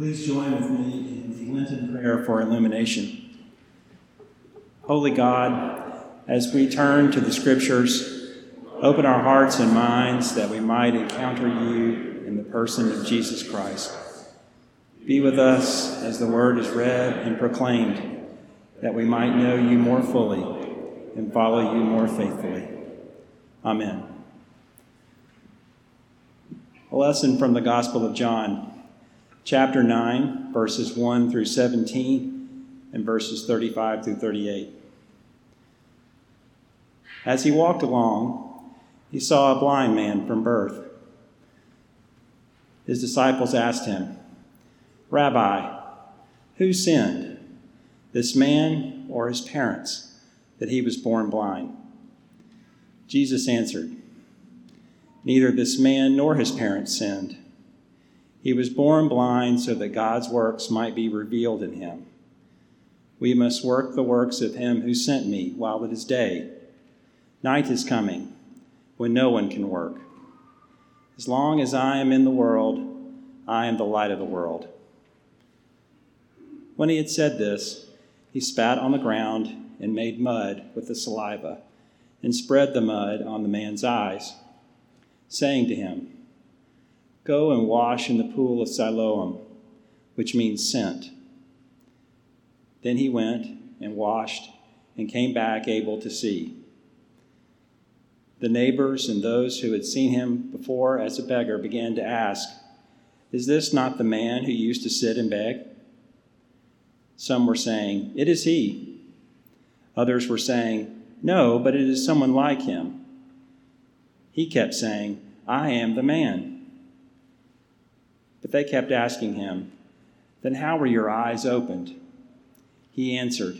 Please join with me in the Lenten prayer for illumination. Holy God, as we turn to the Scriptures, open our hearts and minds that we might encounter you in the person of Jesus Christ. Be with us as the word is read and proclaimed, that we might know you more fully and follow you more faithfully. Amen. A lesson from the Gospel of John chapter 9, verses 1 through 17, and verses 35 through 38. As he walked along, he saw a blind man from birth. His disciples asked him, Rabbi, who sinned, this man or his parents, that he was born blind? Jesus answered, Neither this man nor his parents sinned he was born blind so that God's works might be revealed in him. We must work the works of him who sent me while it is day. Night is coming when no one can work. As long as I am in the world, I am the light of the world. When he had said this, he spat on the ground and made mud with the saliva and spread the mud on the man's eyes, saying to him, Go and wash in the pool of Siloam, which means sent. Then he went and washed and came back able to see. The neighbors and those who had seen him before as a beggar began to ask, Is this not the man who used to sit and beg? Some were saying, It is he. Others were saying, No, but it is someone like him. He kept saying, I am the man. But they kept asking him, Then how were your eyes opened? He answered,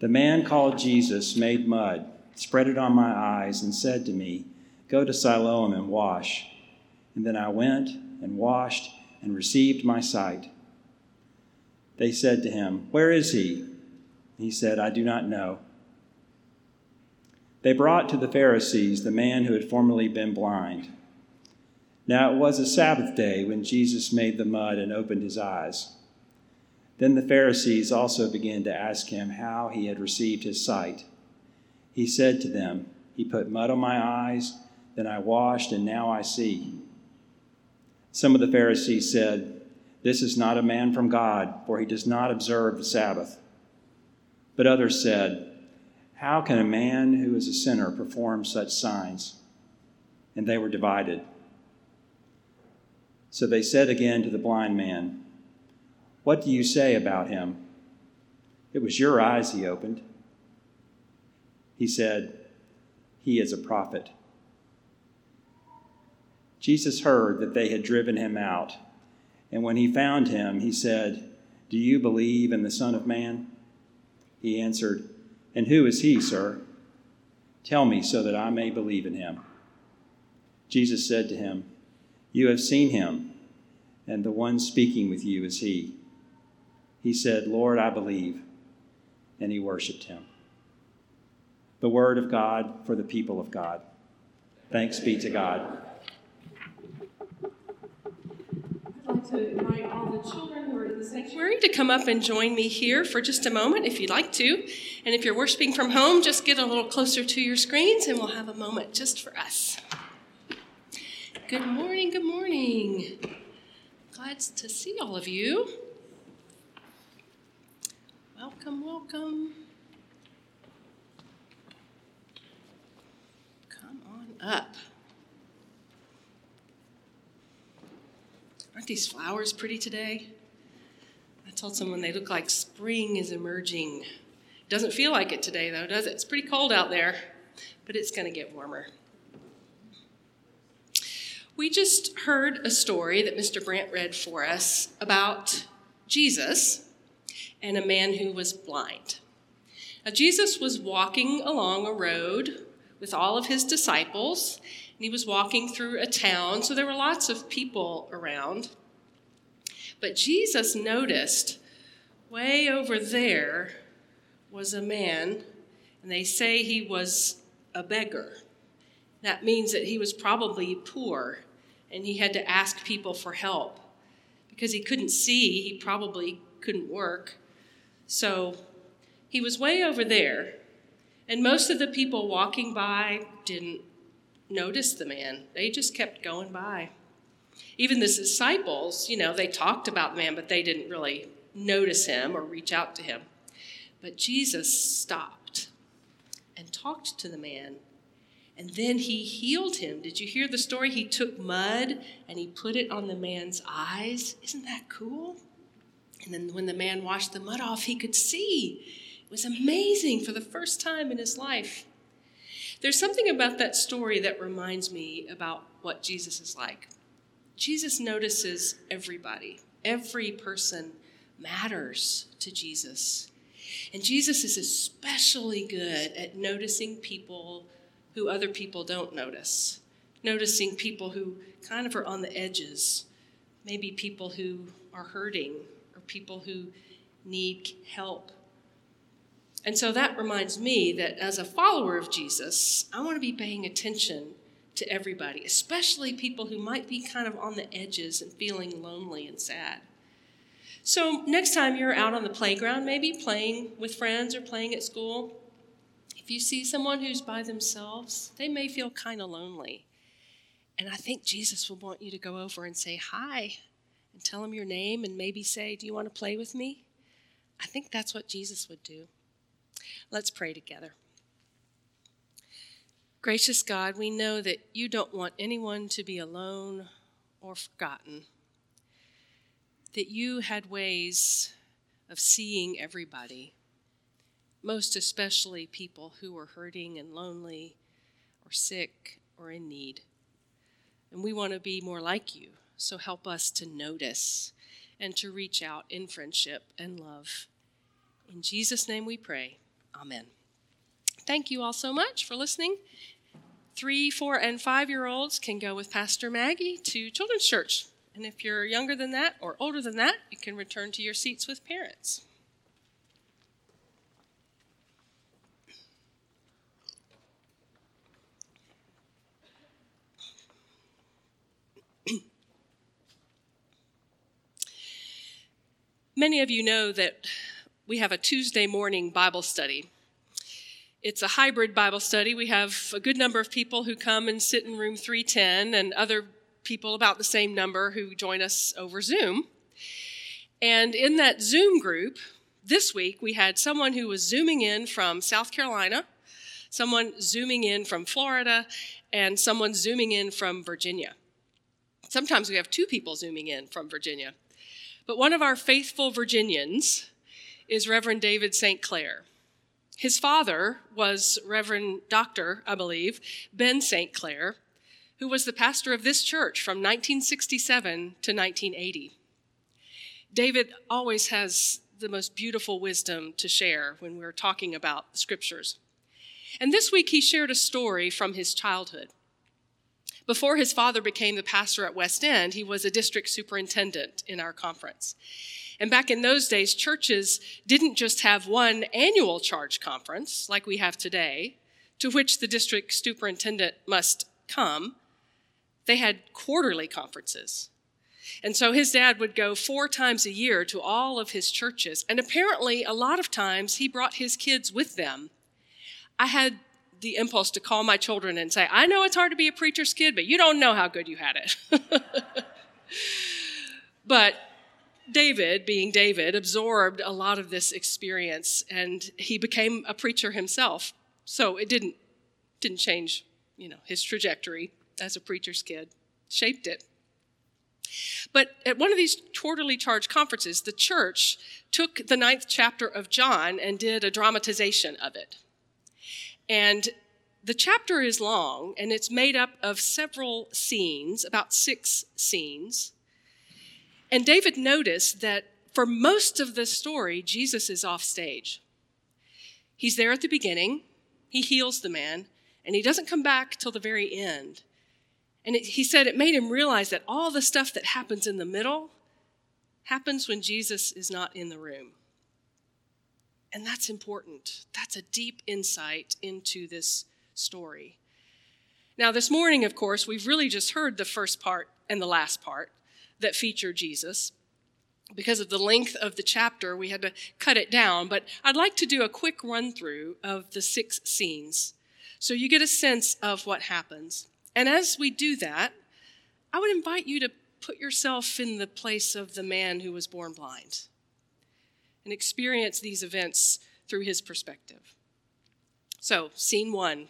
The man called Jesus made mud, spread it on my eyes, and said to me, Go to Siloam and wash. And then I went and washed and received my sight. They said to him, Where is he? He said, I do not know. They brought to the Pharisees the man who had formerly been blind. Now it was a Sabbath day when Jesus made the mud and opened his eyes. Then the Pharisees also began to ask him how he had received his sight. He said to them, He put mud on my eyes, then I washed, and now I see. Some of the Pharisees said, This is not a man from God, for he does not observe the Sabbath. But others said, How can a man who is a sinner perform such signs? And they were divided. So they said again to the blind man, What do you say about him? It was your eyes he opened. He said, He is a prophet. Jesus heard that they had driven him out, and when he found him, he said, Do you believe in the Son of Man? He answered, And who is he, sir? Tell me so that I may believe in him. Jesus said to him, you have seen him, and the one speaking with you is he. He said, Lord, I believe. And he worshiped him. The word of God for the people of God. Thanks be to God. I'd like to invite all the children who are in the sanctuary to come up and join me here for just a moment if you'd like to. And if you're worshiping from home, just get a little closer to your screens and we'll have a moment just for us. Good morning, good morning. Glad to see all of you. Welcome, welcome. Come on up. Aren't these flowers pretty today? I told someone they look like spring is emerging. Doesn't feel like it today, though, does it? It's pretty cold out there, but it's going to get warmer. We just heard a story that Mr. Brandt read for us about Jesus and a man who was blind. Now, Jesus was walking along a road with all of his disciples, and he was walking through a town, so there were lots of people around. But Jesus noticed way over there was a man, and they say he was a beggar. That means that he was probably poor and he had to ask people for help because he couldn't see, he probably couldn't work. So he was way over there. And most of the people walking by didn't notice the man, they just kept going by. Even the disciples, you know, they talked about the man, but they didn't really notice him or reach out to him. But Jesus stopped and talked to the man. And then he healed him. Did you hear the story? He took mud and he put it on the man's eyes. Isn't that cool? And then when the man washed the mud off, he could see. It was amazing for the first time in his life. There's something about that story that reminds me about what Jesus is like. Jesus notices everybody, every person matters to Jesus. And Jesus is especially good at noticing people who other people don't notice, noticing people who kind of are on the edges, maybe people who are hurting or people who need help. And so that reminds me that as a follower of Jesus, I want to be paying attention to everybody, especially people who might be kind of on the edges and feeling lonely and sad. So, next time you're out on the playground, maybe playing with friends or playing at school, if you see someone who's by themselves, they may feel kind of lonely. And I think Jesus will want you to go over and say hi and tell them your name and maybe say, Do you want to play with me? I think that's what Jesus would do. Let's pray together. Gracious God, we know that you don't want anyone to be alone or forgotten that you had ways of seeing everybody, most especially people who are hurting and lonely or sick or in need. And we want to be more like you, so help us to notice and to reach out in friendship and love. In Jesus' name we pray. Amen. Thank you all so much for listening. Three, four, and five year olds can go with Pastor Maggie to Children's Church. And if you're younger than that or older than that, you can return to your seats with parents. Many of you know that we have a Tuesday morning Bible study. It's a hybrid Bible study. We have a good number of people who come and sit in room 310 and other people about the same number who join us over Zoom. And in that Zoom group, this week we had someone who was zooming in from South Carolina, someone zooming in from Florida, and someone zooming in from Virginia. Sometimes we have two people zooming in from Virginia. But one of our faithful Virginians is Reverend David St. Clair. His father was Reverend Dr., I believe, Ben St. Clair, who was the pastor of this church from 1967 to 1980. David always has the most beautiful wisdom to share when we're talking about scriptures. And this week he shared a story from his childhood. Before his father became the pastor at West End, he was a district superintendent in our conference. And back in those days, churches didn't just have one annual charge conference like we have today, to which the district superintendent must come. They had quarterly conferences. And so his dad would go four times a year to all of his churches. And apparently, a lot of times, he brought his kids with them. I had the impulse to call my children and say, I know it's hard to be a preacher's kid, but you don't know how good you had it. but David, being David, absorbed a lot of this experience and he became a preacher himself. So it didn't, didn't change, you know, his trajectory as a preacher's kid, shaped it. But at one of these quarterly charge conferences, the church took the ninth chapter of John and did a dramatization of it. And the chapter is long and it's made up of several scenes, about six scenes. And David noticed that for most of the story, Jesus is off stage. He's there at the beginning, he heals the man, and he doesn't come back till the very end. And it, he said it made him realize that all the stuff that happens in the middle happens when Jesus is not in the room. And that's important. That's a deep insight into this story. Now, this morning, of course, we've really just heard the first part and the last part that feature Jesus. because of the length of the chapter, we had to cut it down, but I'd like to do a quick run through of the six scenes so you get a sense of what happens. And as we do that, I would invite you to put yourself in the place of the man who was born blind and experience these events through his perspective. So, scene one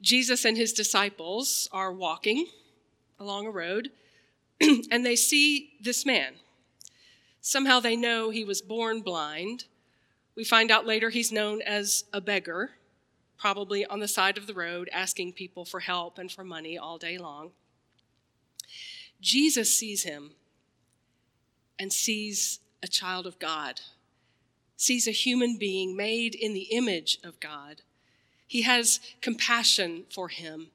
Jesus and his disciples are walking along a road, and they see this man. Somehow they know he was born blind. We find out later he's known as a beggar, probably on the side of the road asking people for help and for money all day long. Jesus sees him and sees a child of God, sees a human being made in the image of God. He has compassion for him.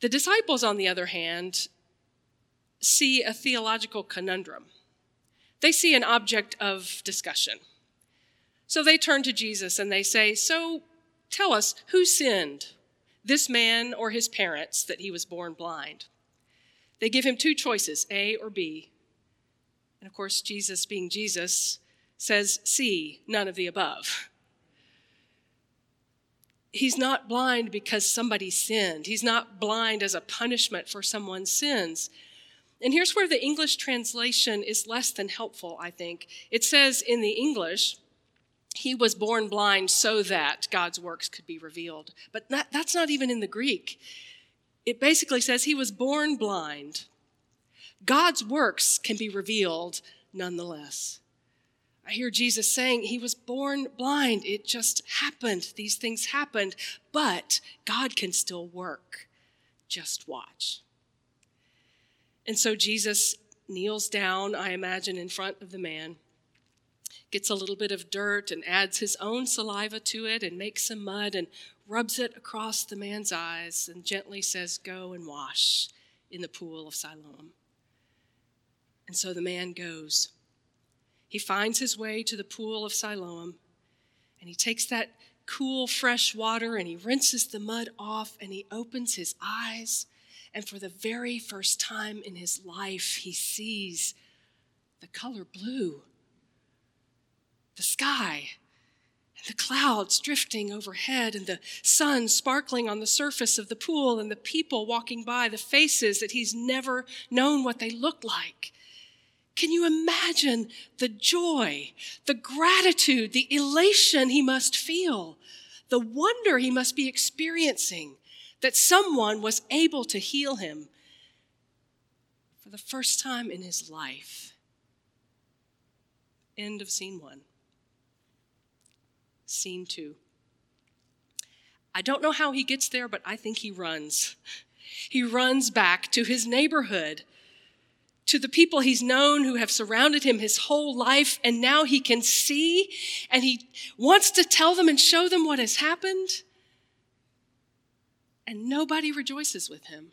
The disciples, on the other hand, see a theological conundrum. They see an object of discussion. So they turn to Jesus and they say, So tell us, who sinned, this man or his parents, that he was born blind? They give him two choices, A or B. And of course, Jesus, being Jesus, says See, none of the above. He's not blind because somebody sinned. He's not blind as a punishment for someone's sins. And here's where the English translation is less than helpful, I think. It says in the English, he was born blind so that God's works could be revealed. But that, that's not even in the Greek it basically says he was born blind. God's works can be revealed nonetheless. I hear Jesus saying he was born blind. It just happened. These things happened, but God can still work. Just watch. And so Jesus kneels down, I imagine, in front of the man, gets a little bit of dirt and adds his own saliva to it and makes some mud and rubs it across the man's eyes, and gently says, Go and wash in the pool of Siloam. And so the man goes. He finds his way to the pool of Siloam, and he takes that cool, fresh water and he rinses the mud off and he opens his eyes. And for the very first time in his life, he sees the color blue, the sky and the clouds drifting overhead, and the sun sparkling on the surface of the pool, and the people walking by, the faces that he's never known what they look like. Can you imagine the joy, the gratitude, the elation he must feel, the wonder he must be experiencing that someone was able to heal him for the first time in his life? End of scene one scene two. I don't know how he gets there, but I think he runs. He runs back to his neighborhood, to the people he's known who have surrounded him his whole life, and now he can see and he wants to tell them and show them what has happened. And nobody rejoices with him.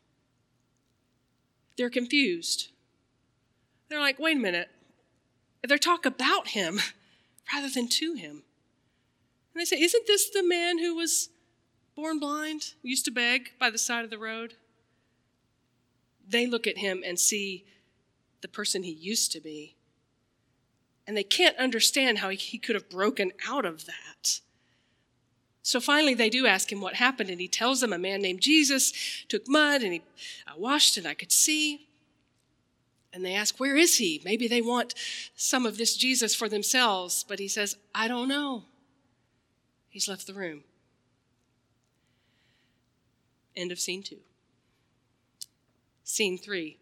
They're confused. They're like, wait a minute. They talk about him rather than to him. And they say, Isn't this the man who was born blind, used to beg by the side of the road? They look at him and see the person he used to be. And they can't understand how he could have broken out of that. So finally, they do ask him what happened, and he tells them a man named Jesus took mud and he uh, washed, and I could see. And they ask, Where is he? Maybe they want some of this Jesus for themselves, but he says, I don't know. He's left the room. End of scene two. Scene three.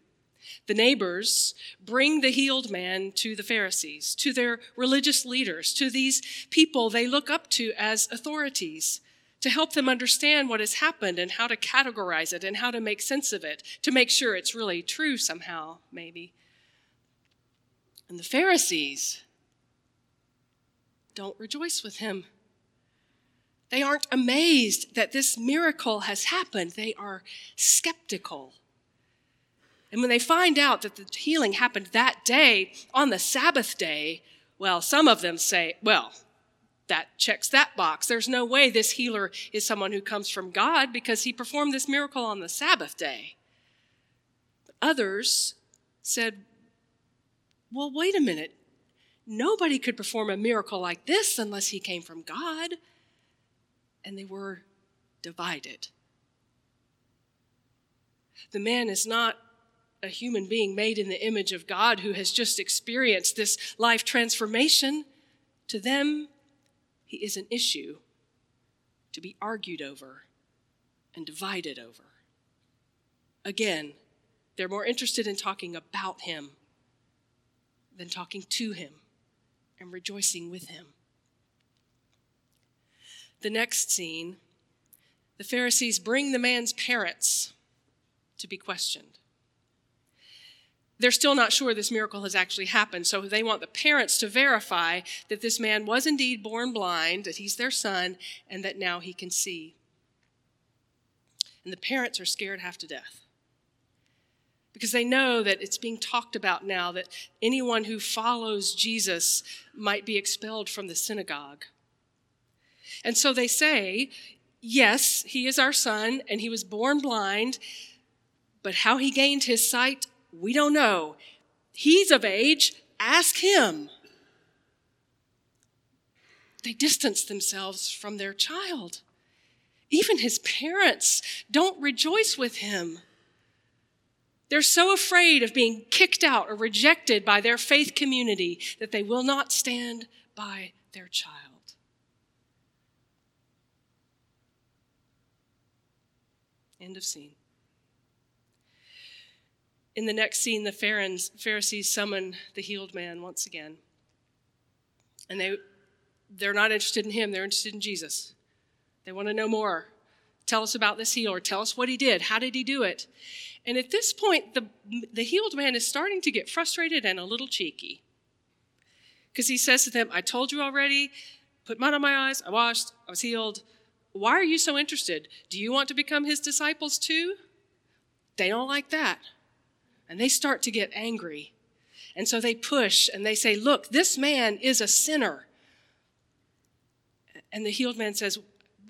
The neighbors bring the healed man to the Pharisees, to their religious leaders, to these people they look up to as authorities, to help them understand what has happened and how to categorize it and how to make sense of it, to make sure it's really true somehow, maybe. And the Pharisees don't rejoice with him. They aren't amazed that this miracle has happened. They are skeptical. And when they find out that the healing happened that day on the Sabbath day, well, some of them say, well, that checks that box. There's no way this healer is someone who comes from God because he performed this miracle on the Sabbath day. Others said, well, wait a minute. Nobody could perform a miracle like this unless he came from God. And they were divided. The man is not a human being made in the image of God who has just experienced this life transformation. To them, he is an issue to be argued over and divided over. Again, they're more interested in talking about him than talking to him and rejoicing with him. The next scene the Pharisees bring the man's parents to be questioned. They're still not sure this miracle has actually happened, so they want the parents to verify that this man was indeed born blind, that he's their son, and that now he can see. And the parents are scared half to death because they know that it's being talked about now that anyone who follows Jesus might be expelled from the synagogue. And so they say, Yes, he is our son, and he was born blind, but how he gained his sight, we don't know. He's of age, ask him. They distance themselves from their child. Even his parents don't rejoice with him. They're so afraid of being kicked out or rejected by their faith community that they will not stand by their child. End of scene. In the next scene, the Pharisees summon the healed man once again. And they, they're not interested in him, they're interested in Jesus. They want to know more. Tell us about this healer. Tell us what he did. How did he do it? And at this point, the, the healed man is starting to get frustrated and a little cheeky. Because he says to them, I told you already, put mud on my eyes, I washed, I was healed. Why are you so interested? Do you want to become his disciples too? They don't like that. And they start to get angry. And so they push and they say, Look, this man is a sinner. And the healed man says,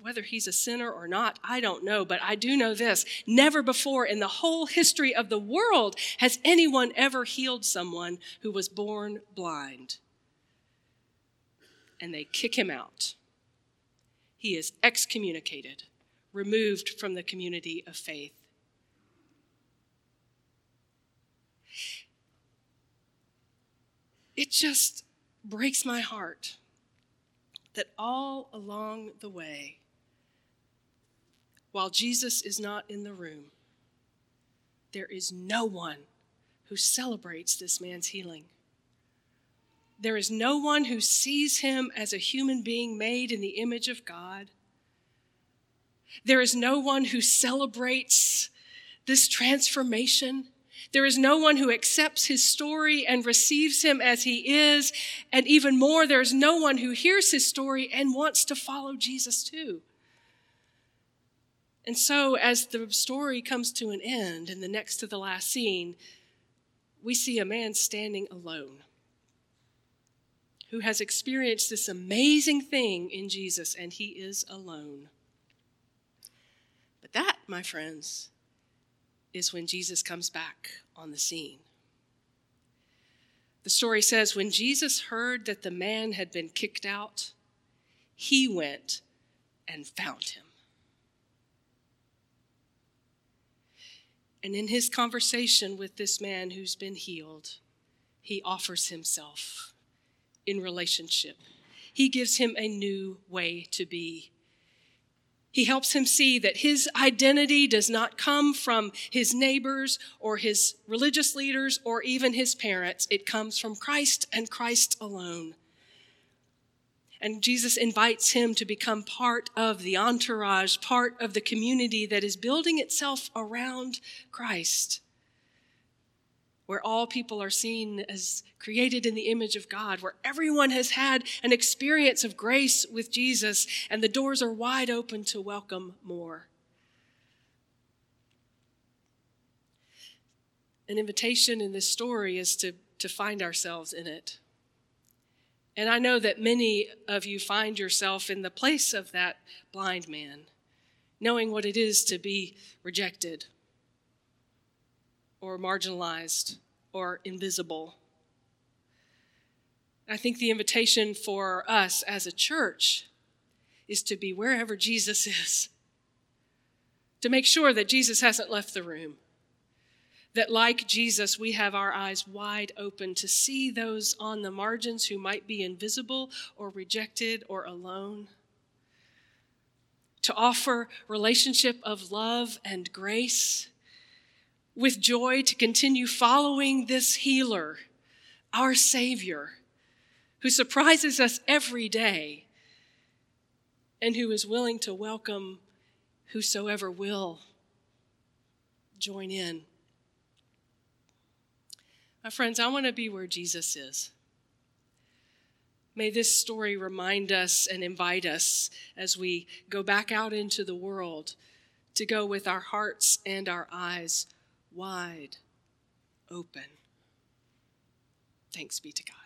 whether he's a sinner or not, I don't know, but I do know this. Never before in the whole history of the world has anyone ever healed someone who was born blind. And they kick him out. He is excommunicated, removed from the community of faith. It just breaks my heart that all along the way, while Jesus is not in the room, there is no one who celebrates this man's healing. There is no one who sees him as a human being made in the image of God. There is no one who celebrates this transformation. There is no one who accepts his story and receives him as he is. And even more, there is no one who hears his story and wants to follow Jesus too. And so, as the story comes to an end, in the next to the last scene, we see a man standing alone who has experienced this amazing thing in Jesus, and he is alone. But that, my friends, is when Jesus comes back on the scene. The story says when Jesus heard that the man had been kicked out, he went and found him. And in his conversation with this man who's been healed, he offers himself in relationship. He gives him a new way to be. He helps him see that his identity does not come from his neighbors or his religious leaders or even his parents. It comes from Christ and Christ alone. And Jesus invites him to become part of the entourage, part of the community that is building itself around Christ, where all people are seen as created in the image of God, where everyone has had an experience of grace with Jesus, and the doors are wide open to welcome more. An invitation in this story is to, to find ourselves in it and I know that many of you find yourself in the place of that blind man, knowing what it is to be rejected or marginalized or invisible I think the invitation for us as a church is to be wherever Jesus is, to make sure that Jesus hasn't left the room. That, like Jesus, we have our eyes wide open to see those on the margins who might be invisible or rejected or alone. To offer relationship of love and grace with joy to continue following this healer, our Savior, who surprises us every day and who is willing to welcome whosoever will join in. My friends, I want to be where Jesus is. May this story remind us and invite us as we go back out into the world to go with our hearts and our eyes wide open. Thanks be to God.